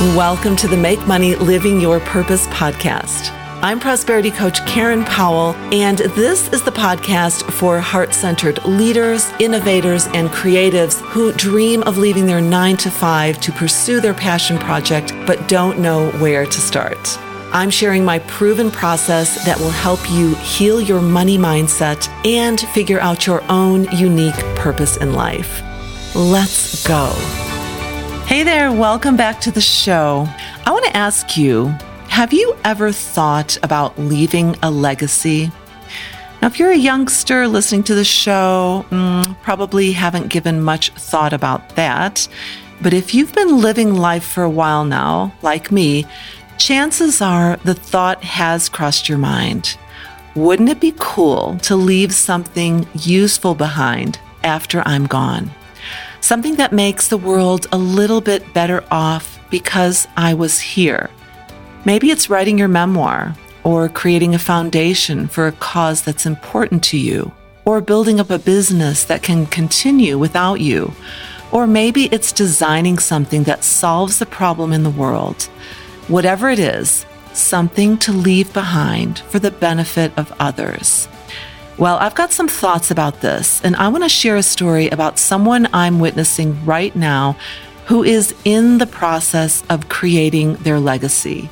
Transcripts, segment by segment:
Welcome to the Make Money Living Your Purpose podcast. I'm prosperity coach Karen Powell, and this is the podcast for heart centered leaders, innovators, and creatives who dream of leaving their nine to five to pursue their passion project but don't know where to start. I'm sharing my proven process that will help you heal your money mindset and figure out your own unique purpose in life. Let's go. Hey there, welcome back to the show. I want to ask you have you ever thought about leaving a legacy? Now, if you're a youngster listening to the show, mm, probably haven't given much thought about that. But if you've been living life for a while now, like me, chances are the thought has crossed your mind. Wouldn't it be cool to leave something useful behind after I'm gone? Something that makes the world a little bit better off because I was here. Maybe it's writing your memoir, or creating a foundation for a cause that's important to you, or building up a business that can continue without you, or maybe it's designing something that solves the problem in the world. Whatever it is, something to leave behind for the benefit of others. Well, I've got some thoughts about this, and I want to share a story about someone I'm witnessing right now who is in the process of creating their legacy.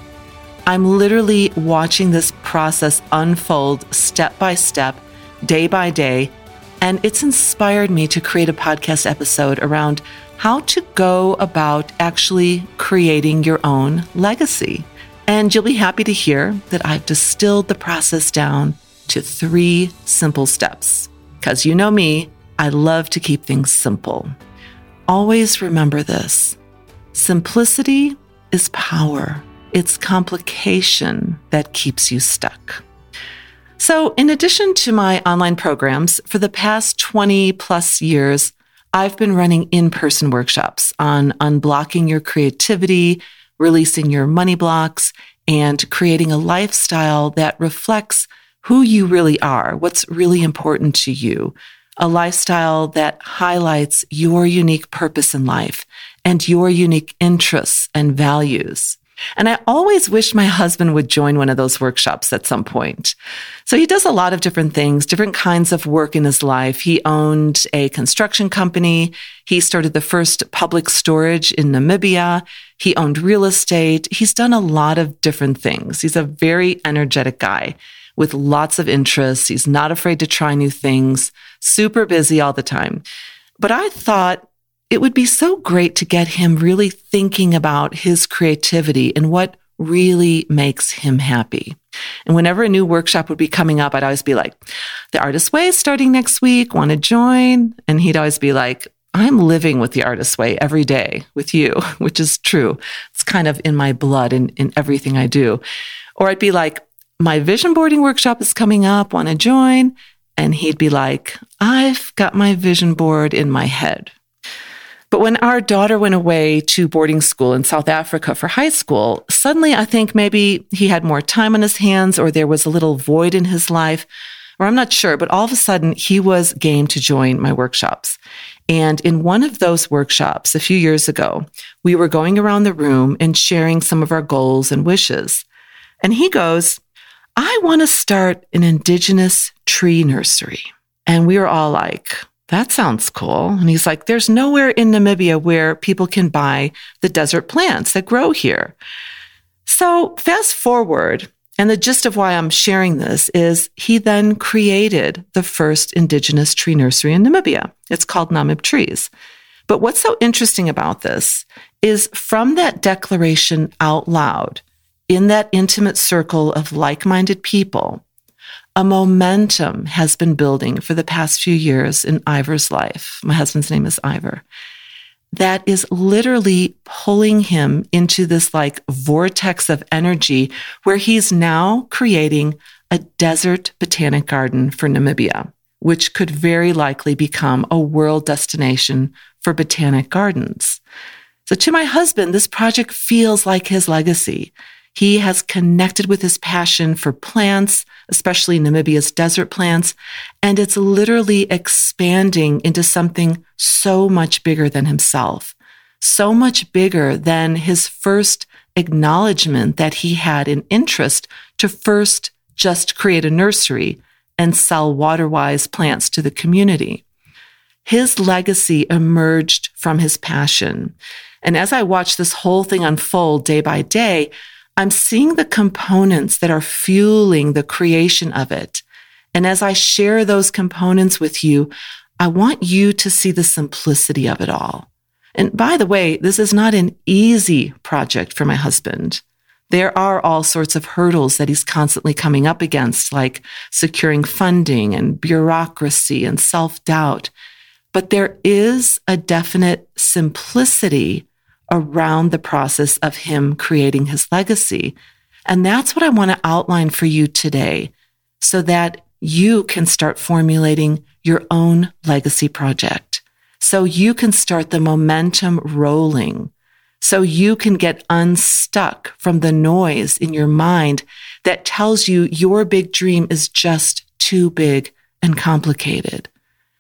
I'm literally watching this process unfold step by step, day by day, and it's inspired me to create a podcast episode around how to go about actually creating your own legacy. And you'll be happy to hear that I've distilled the process down to three simple steps. Because you know me, I love to keep things simple. Always remember this simplicity is power, it's complication that keeps you stuck. So, in addition to my online programs, for the past 20 plus years, I've been running in person workshops on unblocking your creativity, releasing your money blocks, and creating a lifestyle that reflects who you really are, what's really important to you, a lifestyle that highlights your unique purpose in life and your unique interests and values. And I always wish my husband would join one of those workshops at some point. So he does a lot of different things, different kinds of work in his life. He owned a construction company. He started the first public storage in Namibia. He owned real estate. He's done a lot of different things. He's a very energetic guy with lots of interests. He's not afraid to try new things, super busy all the time. But I thought it would be so great to get him really thinking about his creativity and what really makes him happy. And whenever a new workshop would be coming up, I'd always be like, the artist way is starting next week. Want to join? And he'd always be like, I'm living with the artist way every day with you, which is true. It's kind of in my blood and in, in everything I do. Or I'd be like, my vision boarding workshop is coming up. Want to join? And he'd be like, I've got my vision board in my head. But when our daughter went away to boarding school in South Africa for high school, suddenly I think maybe he had more time on his hands or there was a little void in his life, or I'm not sure, but all of a sudden he was game to join my workshops. And in one of those workshops a few years ago, we were going around the room and sharing some of our goals and wishes. And he goes, I want to start an indigenous tree nursery. And we were all like, that sounds cool. And he's like, there's nowhere in Namibia where people can buy the desert plants that grow here. So fast forward, and the gist of why I'm sharing this is he then created the first indigenous tree nursery in Namibia. It's called Namib Trees. But what's so interesting about this is from that declaration out loud, in that intimate circle of like minded people, a momentum has been building for the past few years in Ivor's life. My husband's name is Ivor. That is literally pulling him into this like vortex of energy where he's now creating a desert botanic garden for Namibia, which could very likely become a world destination for botanic gardens. So to my husband, this project feels like his legacy. He has connected with his passion for plants, especially Namibia's desert plants, and it's literally expanding into something so much bigger than himself. so much bigger than his first acknowledgement that he had an interest to first just create a nursery and sell water-wise plants to the community. His legacy emerged from his passion. And as I watch this whole thing unfold day by day, I'm seeing the components that are fueling the creation of it. And as I share those components with you, I want you to see the simplicity of it all. And by the way, this is not an easy project for my husband. There are all sorts of hurdles that he's constantly coming up against, like securing funding and bureaucracy and self doubt. But there is a definite simplicity around the process of him creating his legacy. And that's what I want to outline for you today so that you can start formulating your own legacy project. So you can start the momentum rolling. So you can get unstuck from the noise in your mind that tells you your big dream is just too big and complicated,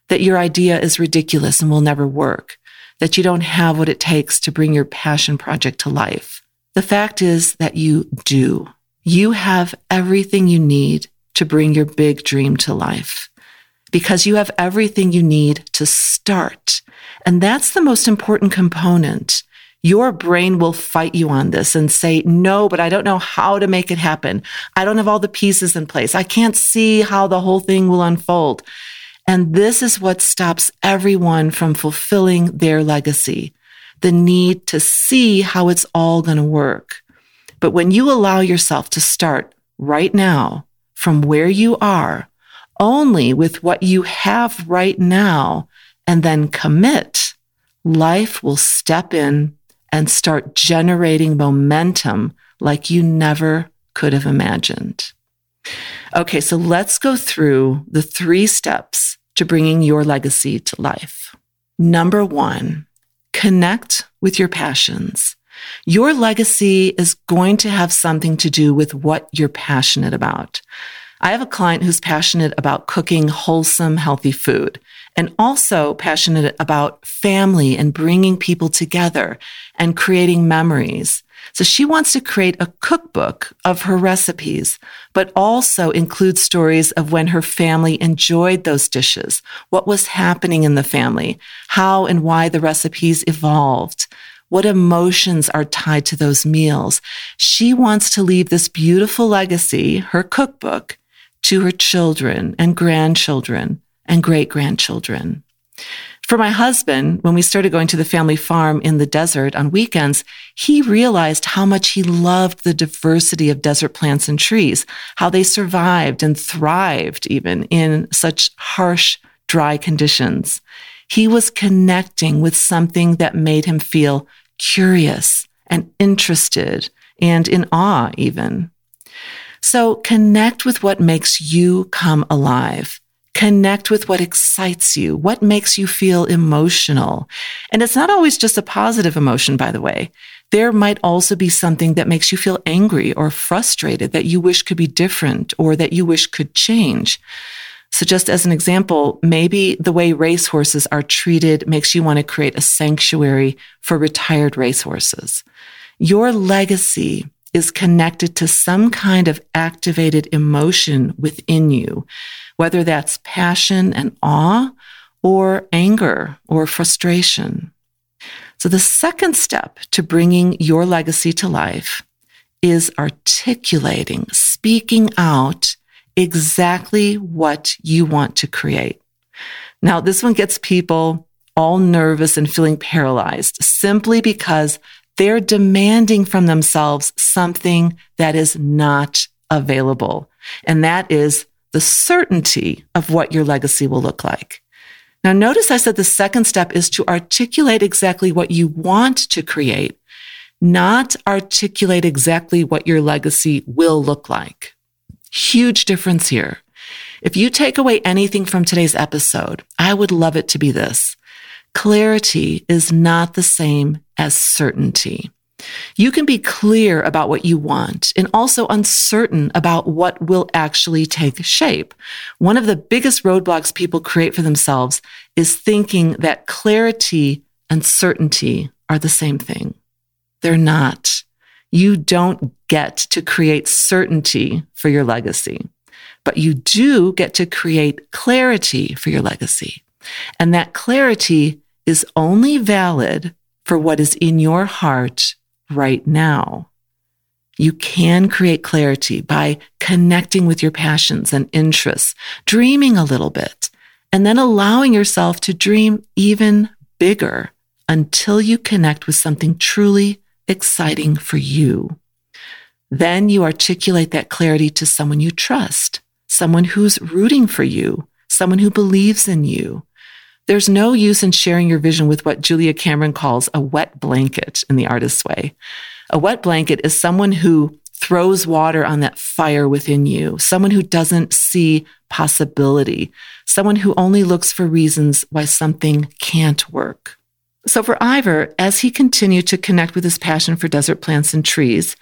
that your idea is ridiculous and will never work, that you don't have what it takes to bring your passion project to life. The fact is that you do. You have everything you need to bring your big dream to life because you have everything you need to start. And that's the most important component. Your brain will fight you on this and say, no, but I don't know how to make it happen. I don't have all the pieces in place. I can't see how the whole thing will unfold. And this is what stops everyone from fulfilling their legacy. The need to see how it's all going to work. But when you allow yourself to start right now from where you are, only with what you have right now, and then commit, life will step in and start generating momentum like you never could have imagined. Okay, so let's go through the three steps to bringing your legacy to life. Number one, connect with your passions. Your legacy is going to have something to do with what you're passionate about. I have a client who's passionate about cooking wholesome, healthy food and also passionate about family and bringing people together and creating memories. So she wants to create a cookbook of her recipes, but also include stories of when her family enjoyed those dishes, what was happening in the family, how and why the recipes evolved. What emotions are tied to those meals? She wants to leave this beautiful legacy, her cookbook, to her children and grandchildren and great grandchildren. For my husband, when we started going to the family farm in the desert on weekends, he realized how much he loved the diversity of desert plants and trees, how they survived and thrived even in such harsh, dry conditions. He was connecting with something that made him feel curious and interested and in awe even. So connect with what makes you come alive. Connect with what excites you, what makes you feel emotional. And it's not always just a positive emotion, by the way. There might also be something that makes you feel angry or frustrated that you wish could be different or that you wish could change. So just as an example, maybe the way racehorses are treated makes you want to create a sanctuary for retired racehorses. Your legacy is connected to some kind of activated emotion within you, whether that's passion and awe or anger or frustration. So the second step to bringing your legacy to life is articulating, speaking out exactly what you want to create. Now, this one gets people all nervous and feeling paralyzed simply because they're demanding from themselves something that is not available. And that is the certainty of what your legacy will look like. Now, notice I said the second step is to articulate exactly what you want to create, not articulate exactly what your legacy will look like. Huge difference here. If you take away anything from today's episode, I would love it to be this. Clarity is not the same as certainty. You can be clear about what you want and also uncertain about what will actually take shape. One of the biggest roadblocks people create for themselves is thinking that clarity and certainty are the same thing. They're not. You don't get to create certainty for your legacy, but you do get to create clarity for your legacy. And that clarity is only valid for what is in your heart right now. You can create clarity by connecting with your passions and interests, dreaming a little bit, and then allowing yourself to dream even bigger until you connect with something truly exciting for you. Then you articulate that clarity to someone you trust, someone who's rooting for you, someone who believes in you. There's no use in sharing your vision with what Julia Cameron calls a wet blanket in the artist's way. A wet blanket is someone who throws water on that fire within you, someone who doesn't see possibility, someone who only looks for reasons why something can't work. So for Ivor, as he continued to connect with his passion for desert plants and trees,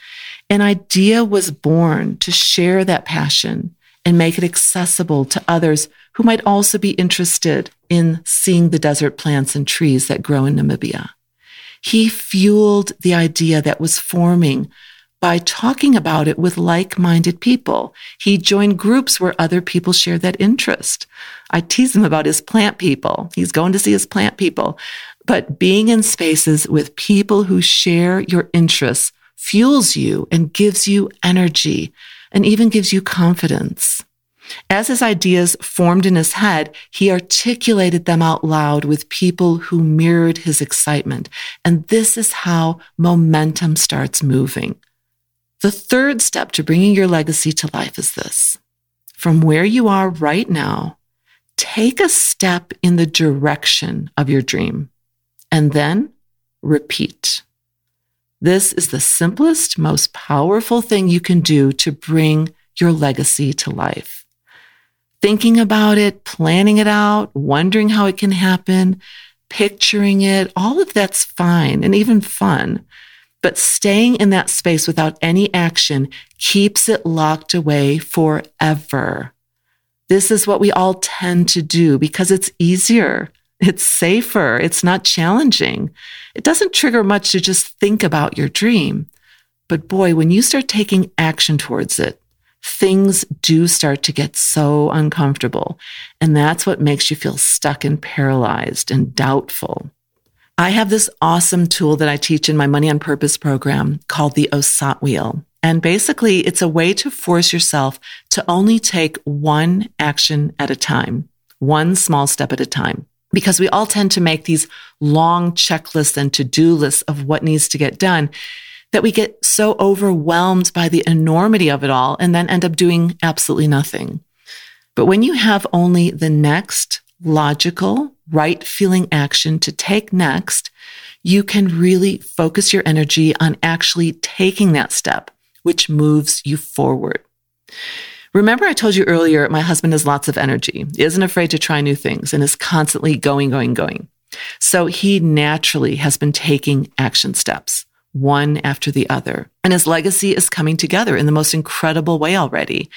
an idea was born to share that passion and make it accessible to others who might also be interested in seeing the desert plants and trees that grow in Namibia. He fueled the idea that was forming by talking about it with like-minded people. He joined groups where other people shared that interest. I tease him about his plant people. He's going to see his plant people. But being in spaces with people who share your interests fuels you and gives you energy and even gives you confidence. As his ideas formed in his head, he articulated them out loud with people who mirrored his excitement. And this is how momentum starts moving. The third step to bringing your legacy to life is this. From where you are right now, take a step in the direction of your dream and then repeat. This is the simplest, most powerful thing you can do to bring your legacy to life. Thinking about it, planning it out, wondering how it can happen, picturing it, all of that's fine and even fun. But staying in that space without any action keeps it locked away forever. This is what we all tend to do because it's easier. It's safer. It's not challenging. It doesn't trigger much to just think about your dream. But boy, when you start taking action towards it, things do start to get so uncomfortable. And that's what makes you feel stuck and paralyzed and doubtful. I have this awesome tool that I teach in my Money on Purpose program called the OSAT wheel. And basically, it's a way to force yourself to only take one action at a time, one small step at a time because we all tend to make these long checklists and to-do lists of what needs to get done that we get so overwhelmed by the enormity of it all and then end up doing absolutely nothing. But when you have only the next logical, right feeling action to take next, you can really focus your energy on actually taking that step, which moves you forward. Remember, I told you earlier, my husband has lots of energy, he isn't afraid to try new things, and is constantly going, going, going. So he naturally has been taking action steps, one after the other. And his legacy is coming together in the most incredible way already.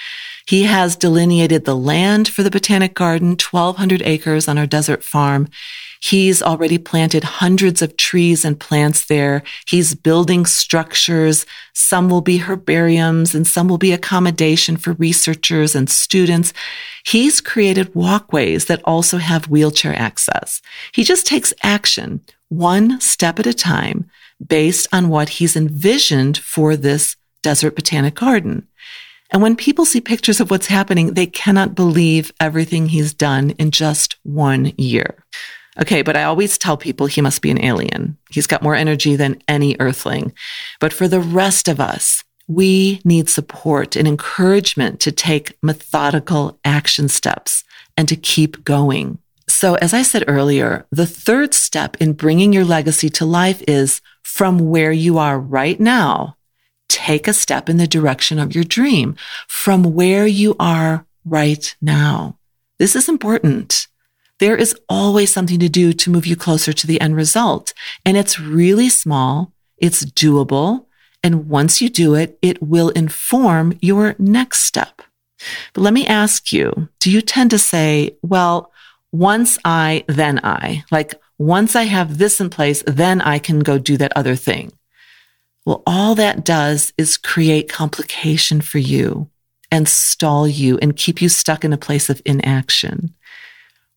He has delineated the land for the Botanic Garden, 1,200 acres on our desert farm. He's already planted hundreds of trees and plants there. He's building structures. Some will be herbariums and some will be accommodation for researchers and students. He's created walkways that also have wheelchair access. He just takes action one step at a time based on what he's envisioned for this desert botanic garden. And when people see pictures of what's happening, they cannot believe everything he's done in just one year. Okay, but I always tell people he must be an alien. He's got more energy than any earthling. But for the rest of us, we need support and encouragement to take methodical action steps and to keep going. So, as I said earlier, the third step in bringing your legacy to life is from where you are right now, take a step in the direction of your dream from where you are right now. This is important there is always something to do to move you closer to the end result. And it's really small. It's doable. And once you do it, it will inform your next step. But let me ask you, do you tend to say, well, once I, then I. Like once I have this in place, then I can go do that other thing. Well, all that does is create complication for you and stall you and keep you stuck in a place of inaction.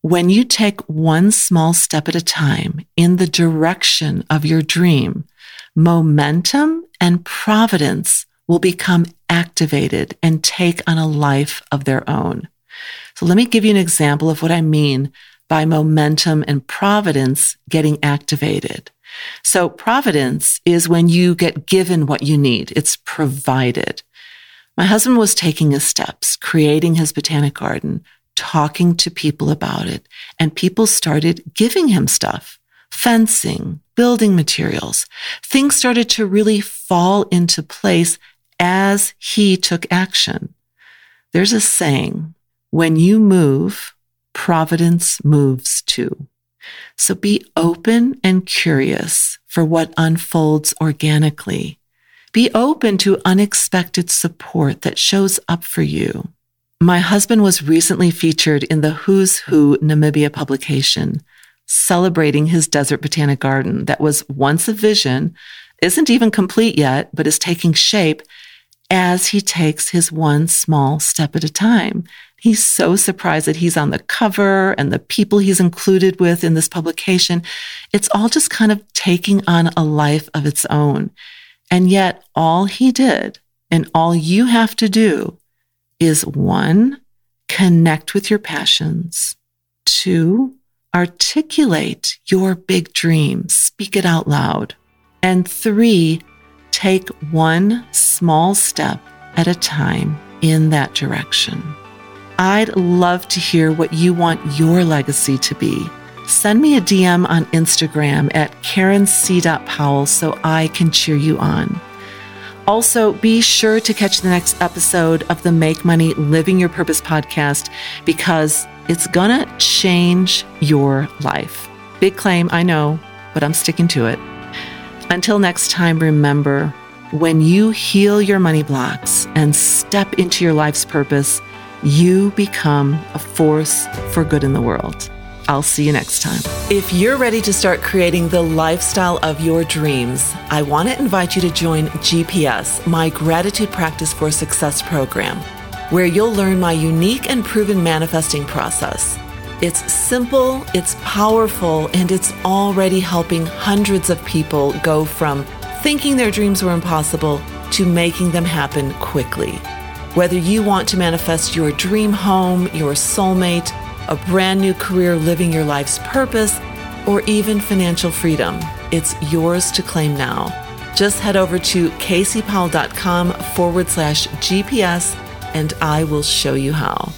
When you take one small step at a time in the direction of your dream, momentum and providence will become activated and take on a life of their own. So let me give you an example of what I mean by momentum and providence getting activated. So providence is when you get given what you need. It's provided. My husband was taking his steps, creating his botanic garden, talking to people about it, and people started giving him stuff, fencing, building materials. Things started to really fall into place as he took action. There's a saying, when you move, providence moves too. So be open and curious for what unfolds organically. Be open to unexpected support that shows up for you. My husband was recently featured in the Who's Who Namibia publication, celebrating his desert botanic garden that was once a vision, isn't even complete yet, but is taking shape as he takes his one small step at a time. He's so surprised that he's on the cover and the people he's included with in this publication. It's all just kind of taking on a life of its own. And yet all he did and all you have to do is one, connect with your passions. Two, articulate your big dream. Speak it out loud. And three, take one small step at a time in that direction. I'd love to hear what you want your legacy to be. Send me a DM on Instagram at Karen C. Powell so I can cheer you on. Also, be sure to catch the next episode of the Make Money Living Your Purpose podcast because it's gonna change your life. Big claim, I know, but I'm sticking to it. Until next time, remember when you heal your money blocks and step into your life's purpose, you become a force for good in the world. I'll see you next time. If you're ready to start creating the lifestyle of your dreams, I want to invite you to join GPS, my Gratitude Practice for Success program, where you'll learn my unique and proven manifesting process. It's simple, it's powerful, and it's already helping hundreds of people go from thinking their dreams were impossible to making them happen quickly. Whether you want to manifest your dream home, your soulmate, a brand new career living your life's purpose, or even financial freedom, it's yours to claim now. Just head over to kcpowell.com forward slash GPS and I will show you how.